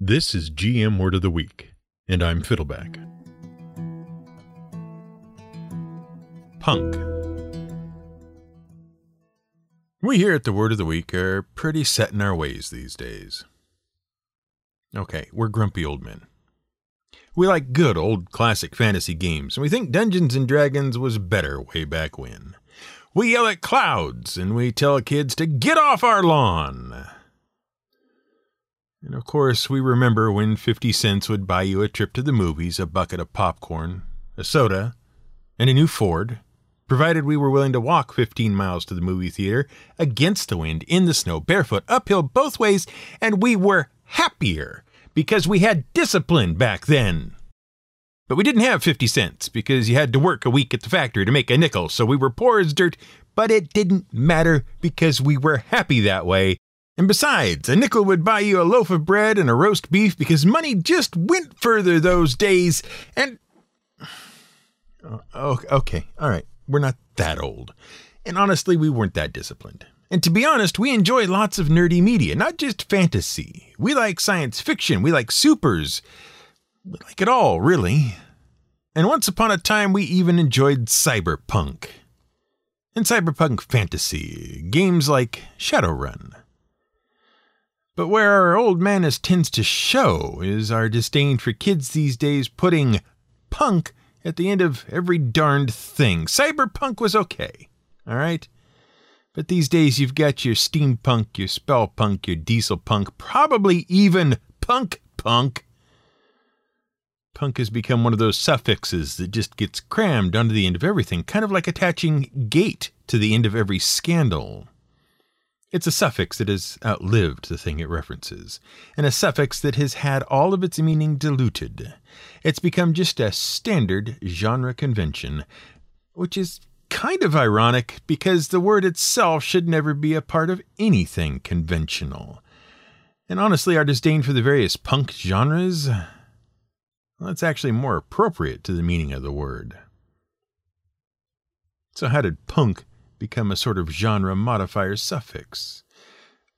This is GM Word of the Week, and I'm Fiddleback. Punk. We here at the Word of the Week are pretty set in our ways these days. Okay, we're grumpy old men. We like good old classic fantasy games, and we think Dungeons and Dragons was better way back when. We yell at clouds, and we tell kids to get off our lawn. And of course, we remember when 50 cents would buy you a trip to the movies, a bucket of popcorn, a soda, and a new Ford, provided we were willing to walk 15 miles to the movie theater against the wind, in the snow, barefoot, uphill both ways, and we were happier because we had discipline back then. But we didn't have 50 cents because you had to work a week at the factory to make a nickel, so we were poor as dirt, but it didn't matter because we were happy that way. And besides, a nickel would buy you a loaf of bread and a roast beef because money just went further those days. And. Oh, okay, all right, we're not that old. And honestly, we weren't that disciplined. And to be honest, we enjoy lots of nerdy media, not just fantasy. We like science fiction, we like supers. We like it all, really. And once upon a time, we even enjoyed cyberpunk. And cyberpunk fantasy, games like Shadowrun. But where our old madness tends to show is our disdain for kids these days putting punk at the end of every darned thing. Cyberpunk was okay, all right? But these days you've got your steampunk, your spellpunk, your diesel punk, probably even punk punk. Punk has become one of those suffixes that just gets crammed onto the end of everything, kind of like attaching gate to the end of every scandal. It's a suffix that has outlived the thing it references, and a suffix that has had all of its meaning diluted. It's become just a standard genre convention, which is kind of ironic because the word itself should never be a part of anything conventional. And honestly, our disdain for the various punk genres, well, that's actually more appropriate to the meaning of the word. So, how did punk become a sort of genre modifier suffix?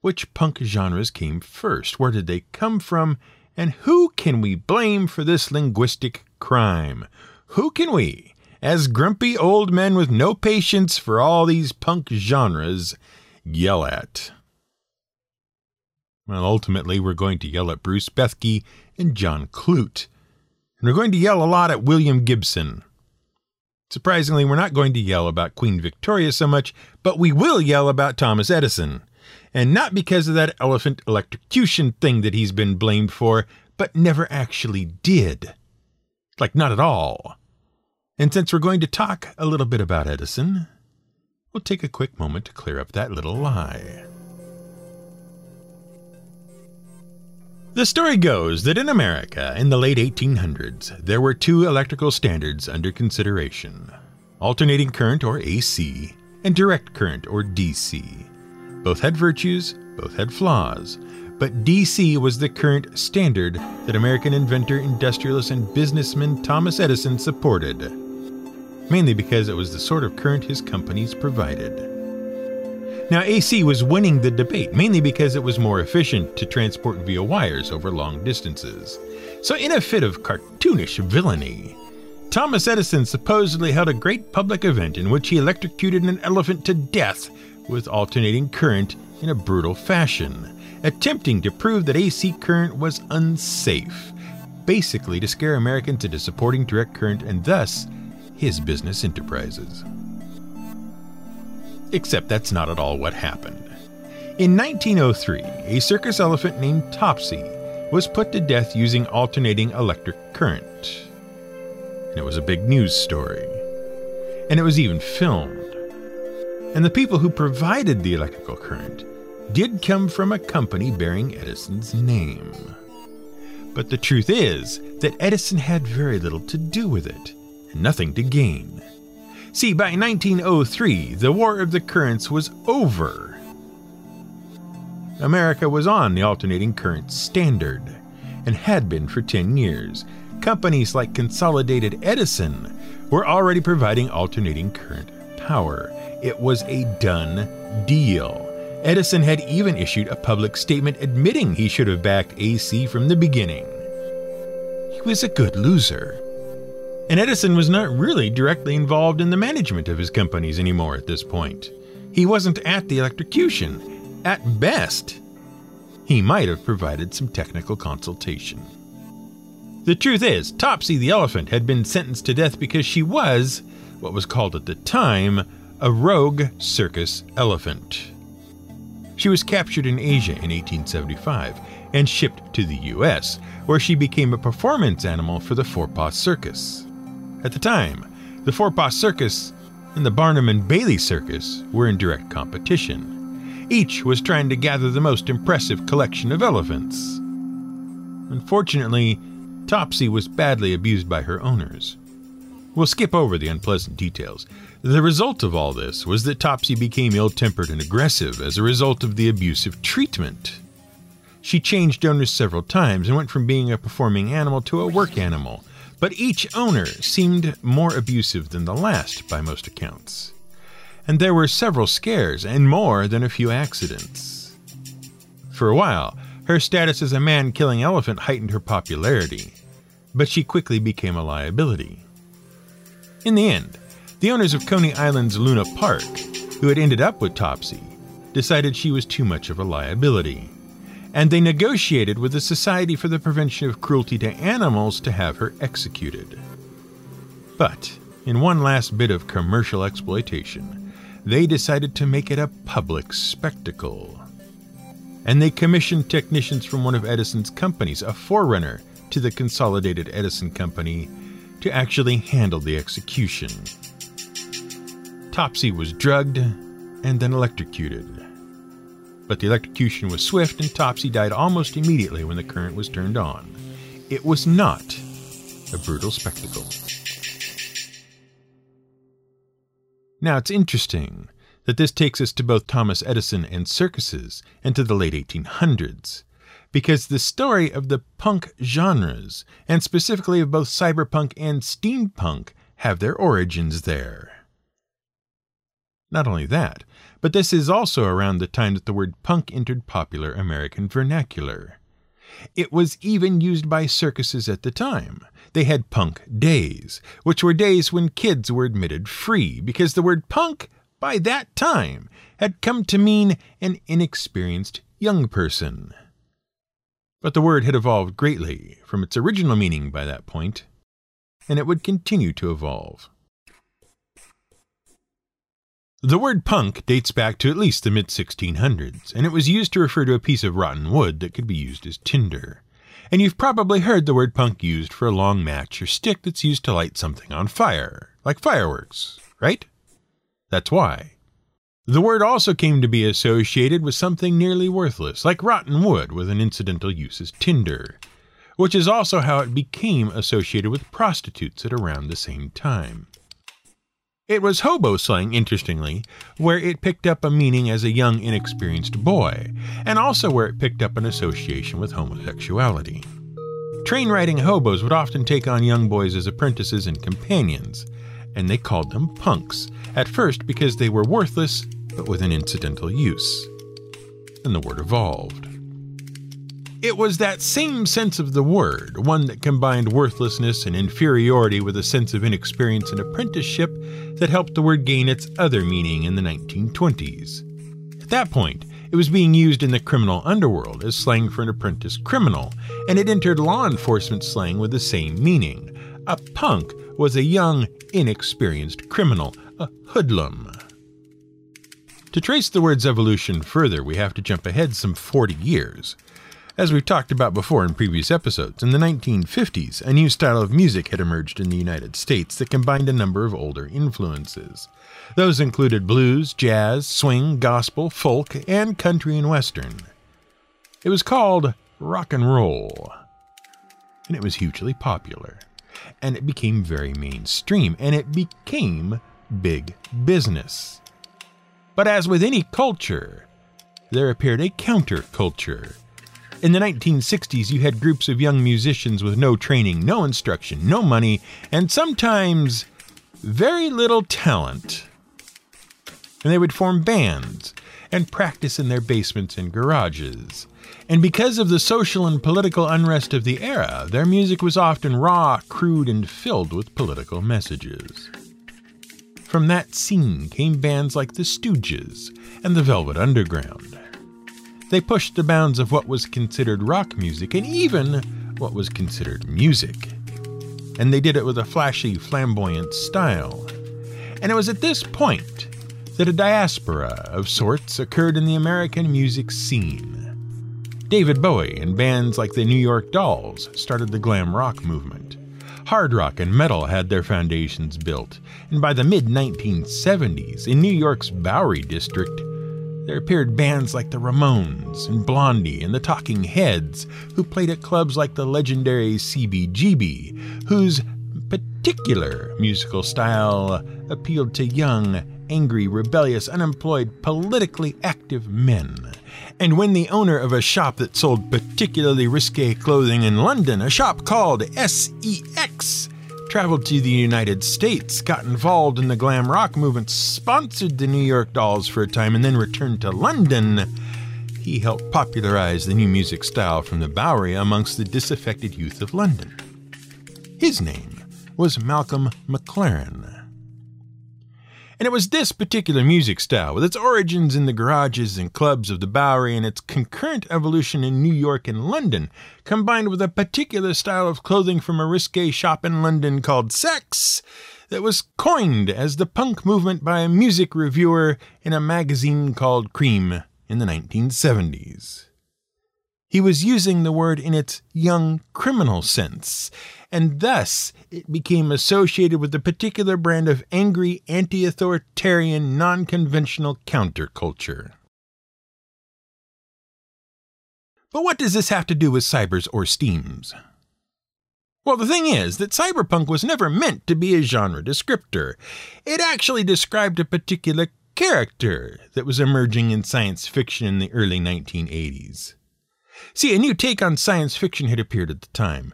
Which punk genres came first? Where did they come from? And who can we blame for this linguistic crime? Who can we, as grumpy old men with no patience for all these punk genres, yell at? Well, ultimately, we're going to yell at Bruce Bethke and John Clute. And we're going to yell a lot at William Gibson. Surprisingly, we're not going to yell about Queen Victoria so much, but we will yell about Thomas Edison. And not because of that elephant electrocution thing that he's been blamed for, but never actually did. Like, not at all. And since we're going to talk a little bit about Edison, we'll take a quick moment to clear up that little lie. The story goes that in America in the late 1800s, there were two electrical standards under consideration alternating current or AC, and direct current or DC. Both had virtues, both had flaws, but DC was the current standard that American inventor, industrialist, and businessman Thomas Edison supported, mainly because it was the sort of current his companies provided. Now, AC was winning the debate, mainly because it was more efficient to transport via wires over long distances. So, in a fit of cartoonish villainy, Thomas Edison supposedly held a great public event in which he electrocuted an elephant to death with alternating current in a brutal fashion, attempting to prove that AC current was unsafe, basically to scare Americans into supporting direct current and thus his business enterprises. Except that's not at all what happened. In 1903, a circus elephant named Topsy was put to death using alternating electric current. And it was a big news story. And it was even filmed. And the people who provided the electrical current did come from a company bearing Edison's name. But the truth is that Edison had very little to do with it, and nothing to gain. See, by 1903, the War of the Currents was over. America was on the alternating current standard, and had been for 10 years. Companies like Consolidated Edison were already providing alternating current power. It was a done deal. Edison had even issued a public statement admitting he should have backed AC from the beginning. He was a good loser. And Edison was not really directly involved in the management of his companies anymore at this point. He wasn't at the electrocution. At best, he might have provided some technical consultation. The truth is, Topsy the elephant had been sentenced to death because she was, what was called at the time, a rogue circus elephant. She was captured in Asia in 1875 and shipped to the US, where she became a performance animal for the Forepaugh Circus. At the time, the Forepaugh Circus and the Barnum and Bailey Circus were in direct competition. Each was trying to gather the most impressive collection of elephants. Unfortunately, Topsy was badly abused by her owners. We'll skip over the unpleasant details. The result of all this was that Topsy became ill tempered and aggressive as a result of the abusive treatment. She changed owners several times and went from being a performing animal to a work animal, but each owner seemed more abusive than the last by most accounts. And there were several scares and more than a few accidents. For a while, her status as a man killing elephant heightened her popularity, but she quickly became a liability. In the end, the owners of Coney Island's Luna Park, who had ended up with Topsy, decided she was too much of a liability, and they negotiated with the Society for the Prevention of Cruelty to Animals to have her executed. But, in one last bit of commercial exploitation, they decided to make it a public spectacle. And they commissioned technicians from one of Edison's companies, a forerunner to the Consolidated Edison Company, to actually handle the execution. Topsy was drugged and then electrocuted. But the electrocution was swift and Topsy died almost immediately when the current was turned on. It was not a brutal spectacle. Now it's interesting that this takes us to both Thomas Edison and circuses and to the late 1800s because the story of the punk genres, and specifically of both cyberpunk and steampunk, have their origins there. Not only that, but this is also around the time that the word punk entered popular American vernacular. It was even used by circuses at the time. They had punk days, which were days when kids were admitted free, because the word punk, by that time, had come to mean an inexperienced young person. But the word had evolved greatly from its original meaning by that point, and it would continue to evolve. The word punk dates back to at least the mid 1600s, and it was used to refer to a piece of rotten wood that could be used as tinder. And you've probably heard the word punk used for a long match or stick that's used to light something on fire, like fireworks, right? That's why. The word also came to be associated with something nearly worthless, like rotten wood with an incidental use as tinder, which is also how it became associated with prostitutes at around the same time. It was hobo slang, interestingly, where it picked up a meaning as a young, inexperienced boy, and also where it picked up an association with homosexuality. Train riding hobos would often take on young boys as apprentices and companions, and they called them punks, at first because they were worthless, but with an incidental use. And the word evolved. It was that same sense of the word, one that combined worthlessness and inferiority with a sense of inexperience and apprenticeship, that helped the word gain its other meaning in the 1920s. At that point, it was being used in the criminal underworld as slang for an apprentice criminal, and it entered law enforcement slang with the same meaning. A punk was a young, inexperienced criminal, a hoodlum. To trace the word's evolution further, we have to jump ahead some 40 years. As we've talked about before in previous episodes, in the 1950s, a new style of music had emerged in the United States that combined a number of older influences. Those included blues, jazz, swing, gospel, folk, and country and western. It was called rock and roll, and it was hugely popular. And it became very mainstream, and it became big business. But as with any culture, there appeared a counterculture in the 1960s, you had groups of young musicians with no training, no instruction, no money, and sometimes very little talent. And they would form bands, and practice in their basements and garages. And because of the social and political unrest of the era, their music was often raw, crude, and filled with political messages. From that scene came bands like the Stooges and the Velvet Underground. They pushed the bounds of what was considered rock music and even what was considered music. And they did it with a flashy, flamboyant style. And it was at this point that a diaspora of sorts occurred in the American music scene. David Bowie and bands like the New York Dolls started the glam rock movement. Hard rock and metal had their foundations built, and by the mid 1970s, in New York's Bowery district, there appeared bands like the Ramones and Blondie and the Talking Heads, who played at clubs like the legendary CBGB, whose particular musical style appealed to young, angry, rebellious, unemployed, politically active men. And when the owner of a shop that sold particularly risque clothing in London, a shop called SEX, traveled to the United States, got involved in the glam rock movement, sponsored the New York Dolls for a time, and then returned to London, he helped popularize the new music style from the Bowery amongst the disaffected youth of London. His name was Malcolm McLaren. And it was this particular music style, with its origins in the garages and clubs of the Bowery and its concurrent evolution in New York and London, combined with a particular style of clothing from a risque shop in London called Sex, that was coined as the punk movement by a music reviewer in a magazine called Creem in the 1970s. He was using the word in its young criminal sense, and thus it became associated with a particular brand of angry, anti authoritarian, non conventional counterculture. But what does this have to do with cybers or steams? Well, the thing is that cyberpunk was never meant to be a genre descriptor. It actually described a particular character that was emerging in science fiction in the early 1980s. See, a new take on science fiction had appeared at the time.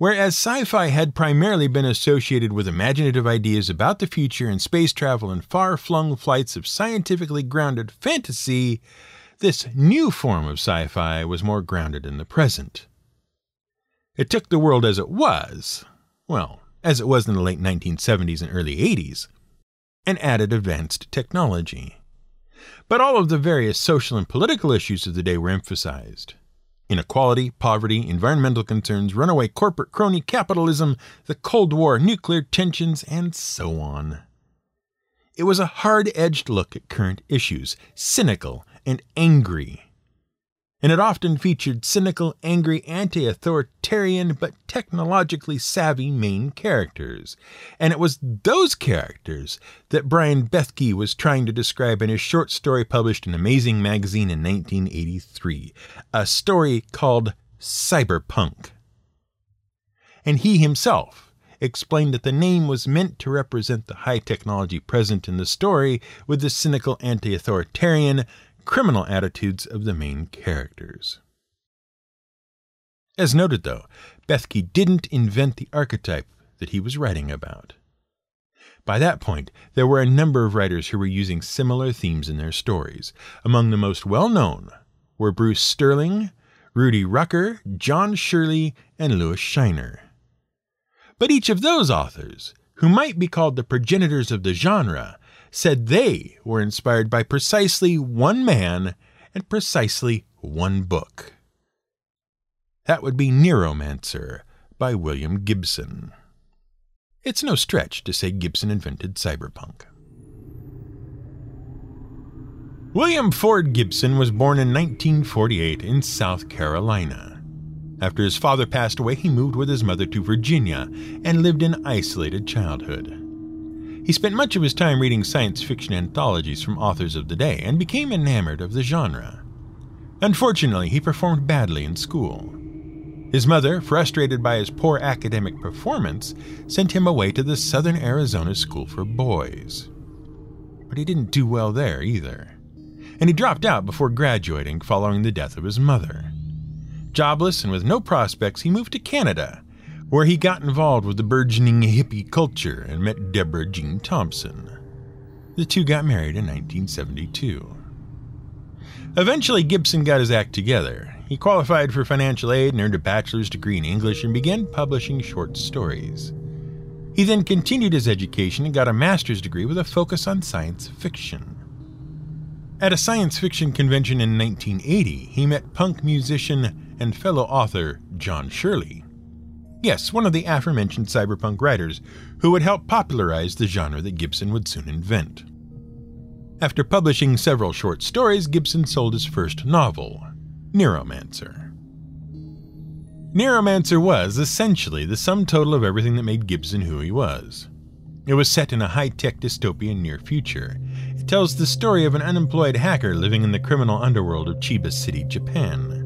Whereas sci fi had primarily been associated with imaginative ideas about the future and space travel and far flung flights of scientifically grounded fantasy, this new form of sci fi was more grounded in the present. It took the world as it was, well, as it was in the late 1970s and early 80s, and added advanced technology. But all of the various social and political issues of the day were emphasized inequality, poverty, environmental concerns, runaway corporate crony capitalism, the Cold War, nuclear tensions, and so on. It was a hard edged look at current issues, cynical and angry and it often featured cynical, angry, anti authoritarian, but technologically savvy main characters. And it was those characters that Brian Bethke was trying to describe in his short story published in Amazing Magazine in 1983, a story called Cyberpunk. And he himself explained that the name was meant to represent the high technology present in the story with the cynical anti authoritarian, criminal attitudes of the main characters. As noted, though, Bethke didn't invent the archetype that he was writing about. By that point, there were a number of writers who were using similar themes in their stories. Among the most well known were Bruce Sterling, Rudy Rucker, John Shirley, and Lewis Shiner. But each of those authors, who might be called the progenitors of the genre, said they were inspired by precisely one man and precisely one book. That would be Neuromancer by William Gibson. It's no stretch to say Gibson invented cyberpunk. William Ford Gibson was born in 1948 in South Carolina. After his father passed away, he moved with his mother to Virginia and lived an isolated childhood. He spent much of his time reading science fiction anthologies from authors of the day and became enamored of the genre. Unfortunately, he performed badly in school. His mother, frustrated by his poor academic performance, sent him away to the Southern Arizona School for Boys. But he didn't do well there either, and he dropped out before graduating following the death of his mother. Jobless and with no prospects, he moved to Canada where he got involved with the burgeoning hippie culture and met Deborah Jean Thompson. The two got married in 1972. Eventually, Gibson got his act together. He qualified for financial aid and earned a bachelor's degree in English and began publishing short stories. He then continued his education and got a master's degree with a focus on science fiction. At a science fiction convention in 1980, he met punk musician and fellow author John Shirley. Yes, one of the aforementioned cyberpunk writers who would help popularize the genre that Gibson would soon invent. After publishing several short stories, Gibson sold his first novel, Neuromancer. Neuromancer was, essentially, the sum total of everything that made Gibson who he was. It was set in a high tech dystopian near future. It tells the story of an unemployed hacker living in the criminal underworld of Chiba City, Japan.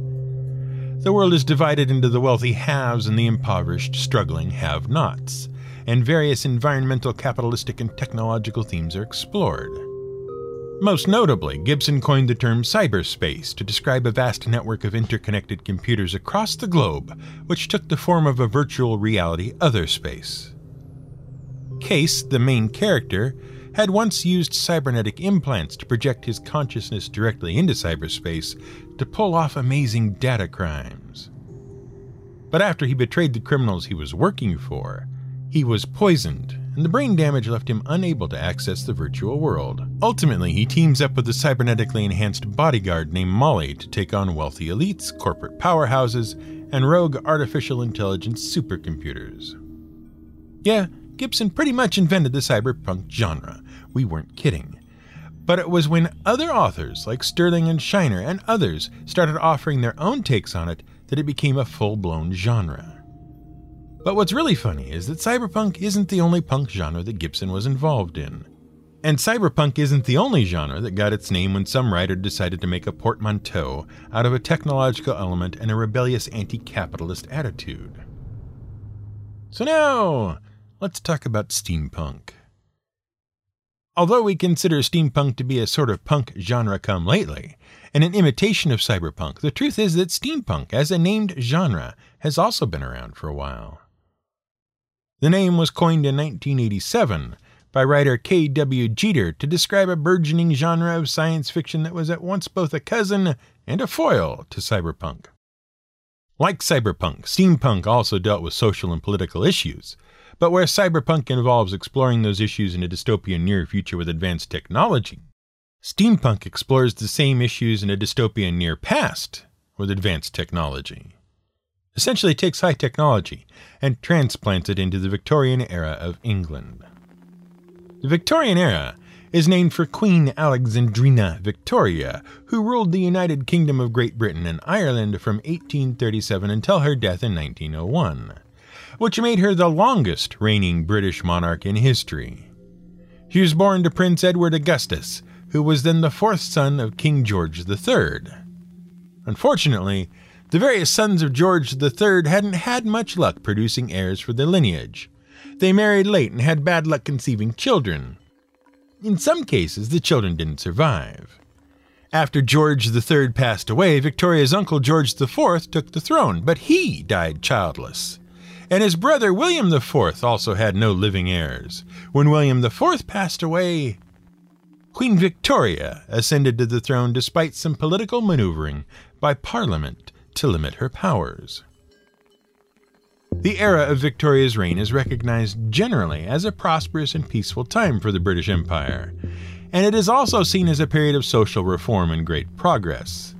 The world is divided into the wealthy haves and the impoverished, struggling have nots, and various environmental, capitalistic, and technological themes are explored. Most notably, Gibson coined the term cyberspace to describe a vast network of interconnected computers across the globe, which took the form of a virtual reality other space. Case, the main character, had once used cybernetic implants to project his consciousness directly into cyberspace to pull off amazing data crimes. But after he betrayed the criminals he was working for, he was poisoned, and the brain damage left him unable to access the virtual world. Ultimately, he teams up with a cybernetically enhanced bodyguard named Molly to take on wealthy elites, corporate powerhouses, and rogue artificial intelligence supercomputers. Yeah, Gibson pretty much invented the cyberpunk genre. We weren't kidding. But it was when other authors like Sterling and Shiner and others started offering their own takes on it that it became a full blown genre. But what's really funny is that cyberpunk isn't the only punk genre that Gibson was involved in. And cyberpunk isn't the only genre that got its name when some writer decided to make a portmanteau out of a technological element and a rebellious anti capitalist attitude. So now, let's talk about steampunk. Although we consider steampunk to be a sort of punk genre come lately, and an imitation of cyberpunk, the truth is that steampunk, as a named genre, has also been around for a while. The name was coined in 1987 by writer K.W. Jeter to describe a burgeoning genre of science fiction that was at once both a cousin and a foil to cyberpunk. Like cyberpunk, steampunk also dealt with social and political issues, but where cyberpunk involves exploring those issues in a dystopian near future with advanced technology, steampunk explores the same issues in a dystopian near past with advanced technology. Essentially, takes high technology and transplants it into the Victorian era of England. The Victorian era is named for Queen Alexandrina Victoria, who ruled the United Kingdom of Great Britain and Ireland from 1837 until her death in 1901 which made her the longest reigning British monarch in history. She was born to Prince Edward Augustus, who was then the fourth son of King George III. Unfortunately, the various sons of George III hadn't had much luck producing heirs for their lineage. They married late and had bad luck conceiving children. In some cases, the children didn't survive. After George III passed away, Victoria's uncle George IV took the throne, but he died childless and his brother William IV also had no living heirs. When William IV passed away, Queen Victoria ascended to the throne despite some political maneuvering by Parliament to limit her powers. The era of Victoria's reign is recognized generally as a prosperous and peaceful time for the British Empire, and it is also seen as a period of social reform and great progress.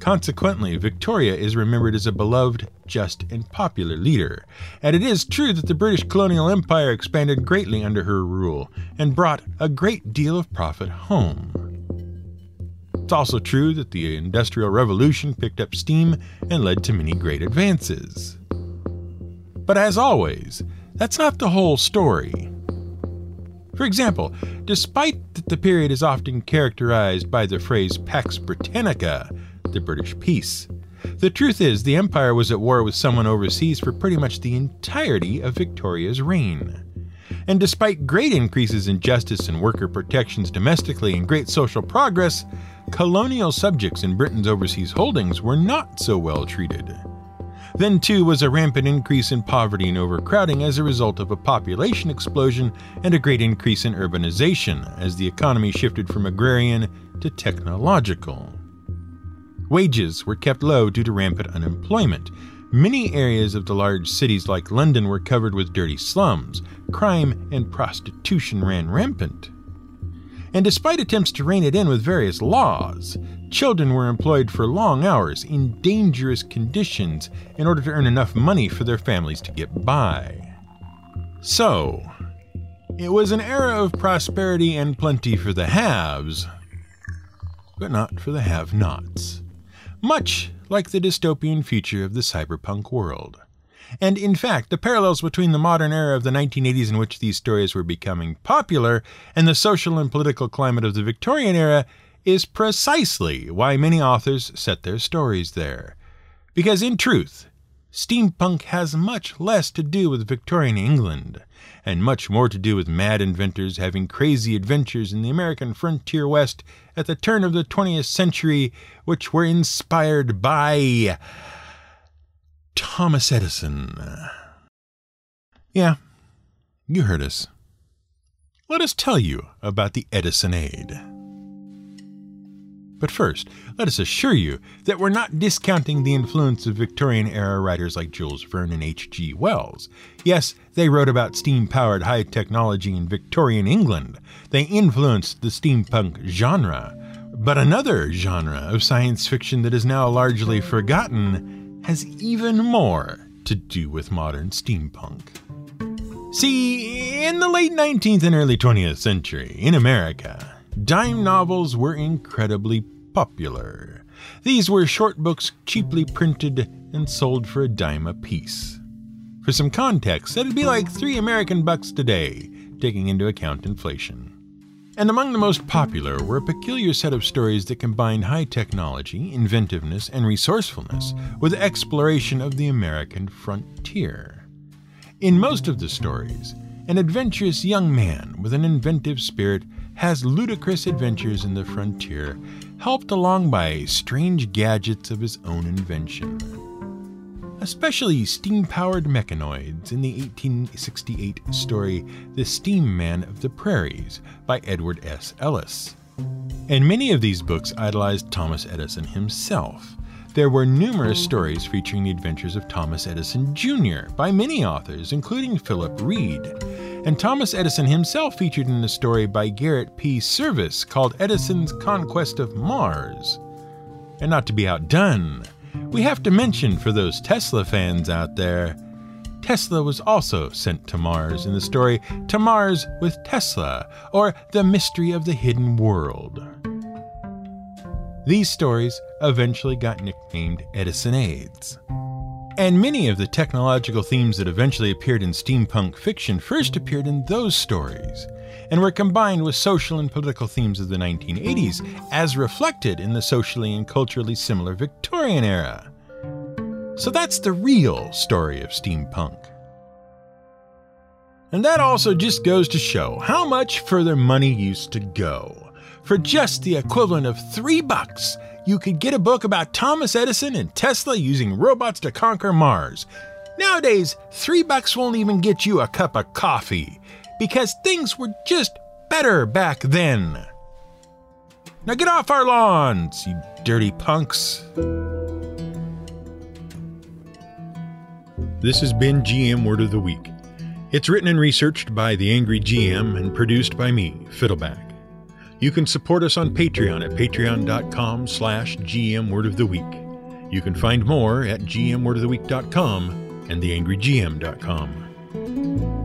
Consequently, Victoria is remembered as a beloved, just, and popular leader, and it is true that the British colonial empire expanded greatly under her rule and brought a great deal of profit home. It's also true that the Industrial Revolution picked up steam and led to many great advances. But as always, that's not the whole story. For example, despite that the period is often characterized by the phrase Pax Britannica, the British peace. The truth is, the Empire was at war with someone overseas for pretty much the entirety of Victoria's reign. And despite great increases in justice and worker protections domestically and great social progress, colonial subjects in Britain's overseas holdings were not so well treated. Then, too, was a rampant increase in poverty and overcrowding as a result of a population explosion and a great increase in urbanization as the economy shifted from agrarian to technological. Wages were kept low due to rampant unemployment. Many areas of the large cities like London were covered with dirty slums. Crime and prostitution ran rampant. And despite attempts to rein it in with various laws, children were employed for long hours in dangerous conditions in order to earn enough money for their families to get by. So, it was an era of prosperity and plenty for the haves, but not for the have nots. Much like the dystopian future of the cyberpunk world. And in fact, the parallels between the modern era of the 1980s in which these stories were becoming popular and the social and political climate of the Victorian era is precisely why many authors set their stories there. Because in truth, steampunk has much less to do with Victorian England and much more to do with mad inventors having crazy adventures in the American frontier west at the turn of the 20th century, which were inspired by Thomas Edison. Yeah, you heard us. Let us tell you about the Edisonade. But first, let us assure you that we're not discounting the influence of Victorian era writers like Jules Verne and H.G. Wells. Yes, they wrote about steam powered high technology in Victorian England. They influenced the steampunk genre. But another genre of science fiction that is now largely forgotten has even more to do with modern steampunk. See, in the late 19th and early 20th century, in America, dime novels were incredibly popular. These were short books cheaply printed and sold for a dime apiece. For some context, that'd be like three American bucks today, taking into account inflation. And among the most popular were a peculiar set of stories that combined high technology, inventiveness, and resourcefulness with exploration of the American frontier. In most of the stories, an adventurous young man with an inventive spirit has ludicrous adventures in the frontier, helped along by strange gadgets of his own invention. Especially steam powered mechanoids in the 1868 story The Steam Man of the Prairies by Edward S. Ellis. And many of these books idolized Thomas Edison himself. There were numerous stories featuring the adventures of Thomas Edison Jr. by many authors, including Philip Reade and Thomas Edison himself featured in a story by Garrett P. Serviss called Edison's Conquest of Mars. And not to be outdone, we have to mention for those Tesla fans out there, Tesla was also sent to Mars in the story To Mars with Tesla, or The Mystery of the Hidden World. These stories eventually got nicknamed Edison Edisonades. And many of the technological themes that eventually appeared in steampunk fiction first appeared in those stories, and were combined with social and political themes of the 1980s, as reflected in the socially and culturally similar Victorian era. So that's the real story of steampunk. And that also just goes to show how much further money used to go. For just the equivalent of three bucks, you could get a book about Thomas Edison and Tesla using robots to conquer Mars. Nowadays, three bucks won't even get you a cup of coffee because things were just better back then. Now get off our lawns, you dirty punks. This has been GM Word of the Week. It's written and researched by the Angry GM and produced by me, Fiddleback. You can support us on Patreon at patreon.com slash gmwordoftheweek. You can find more at gmwordoftheweek.com and theangrygm.com.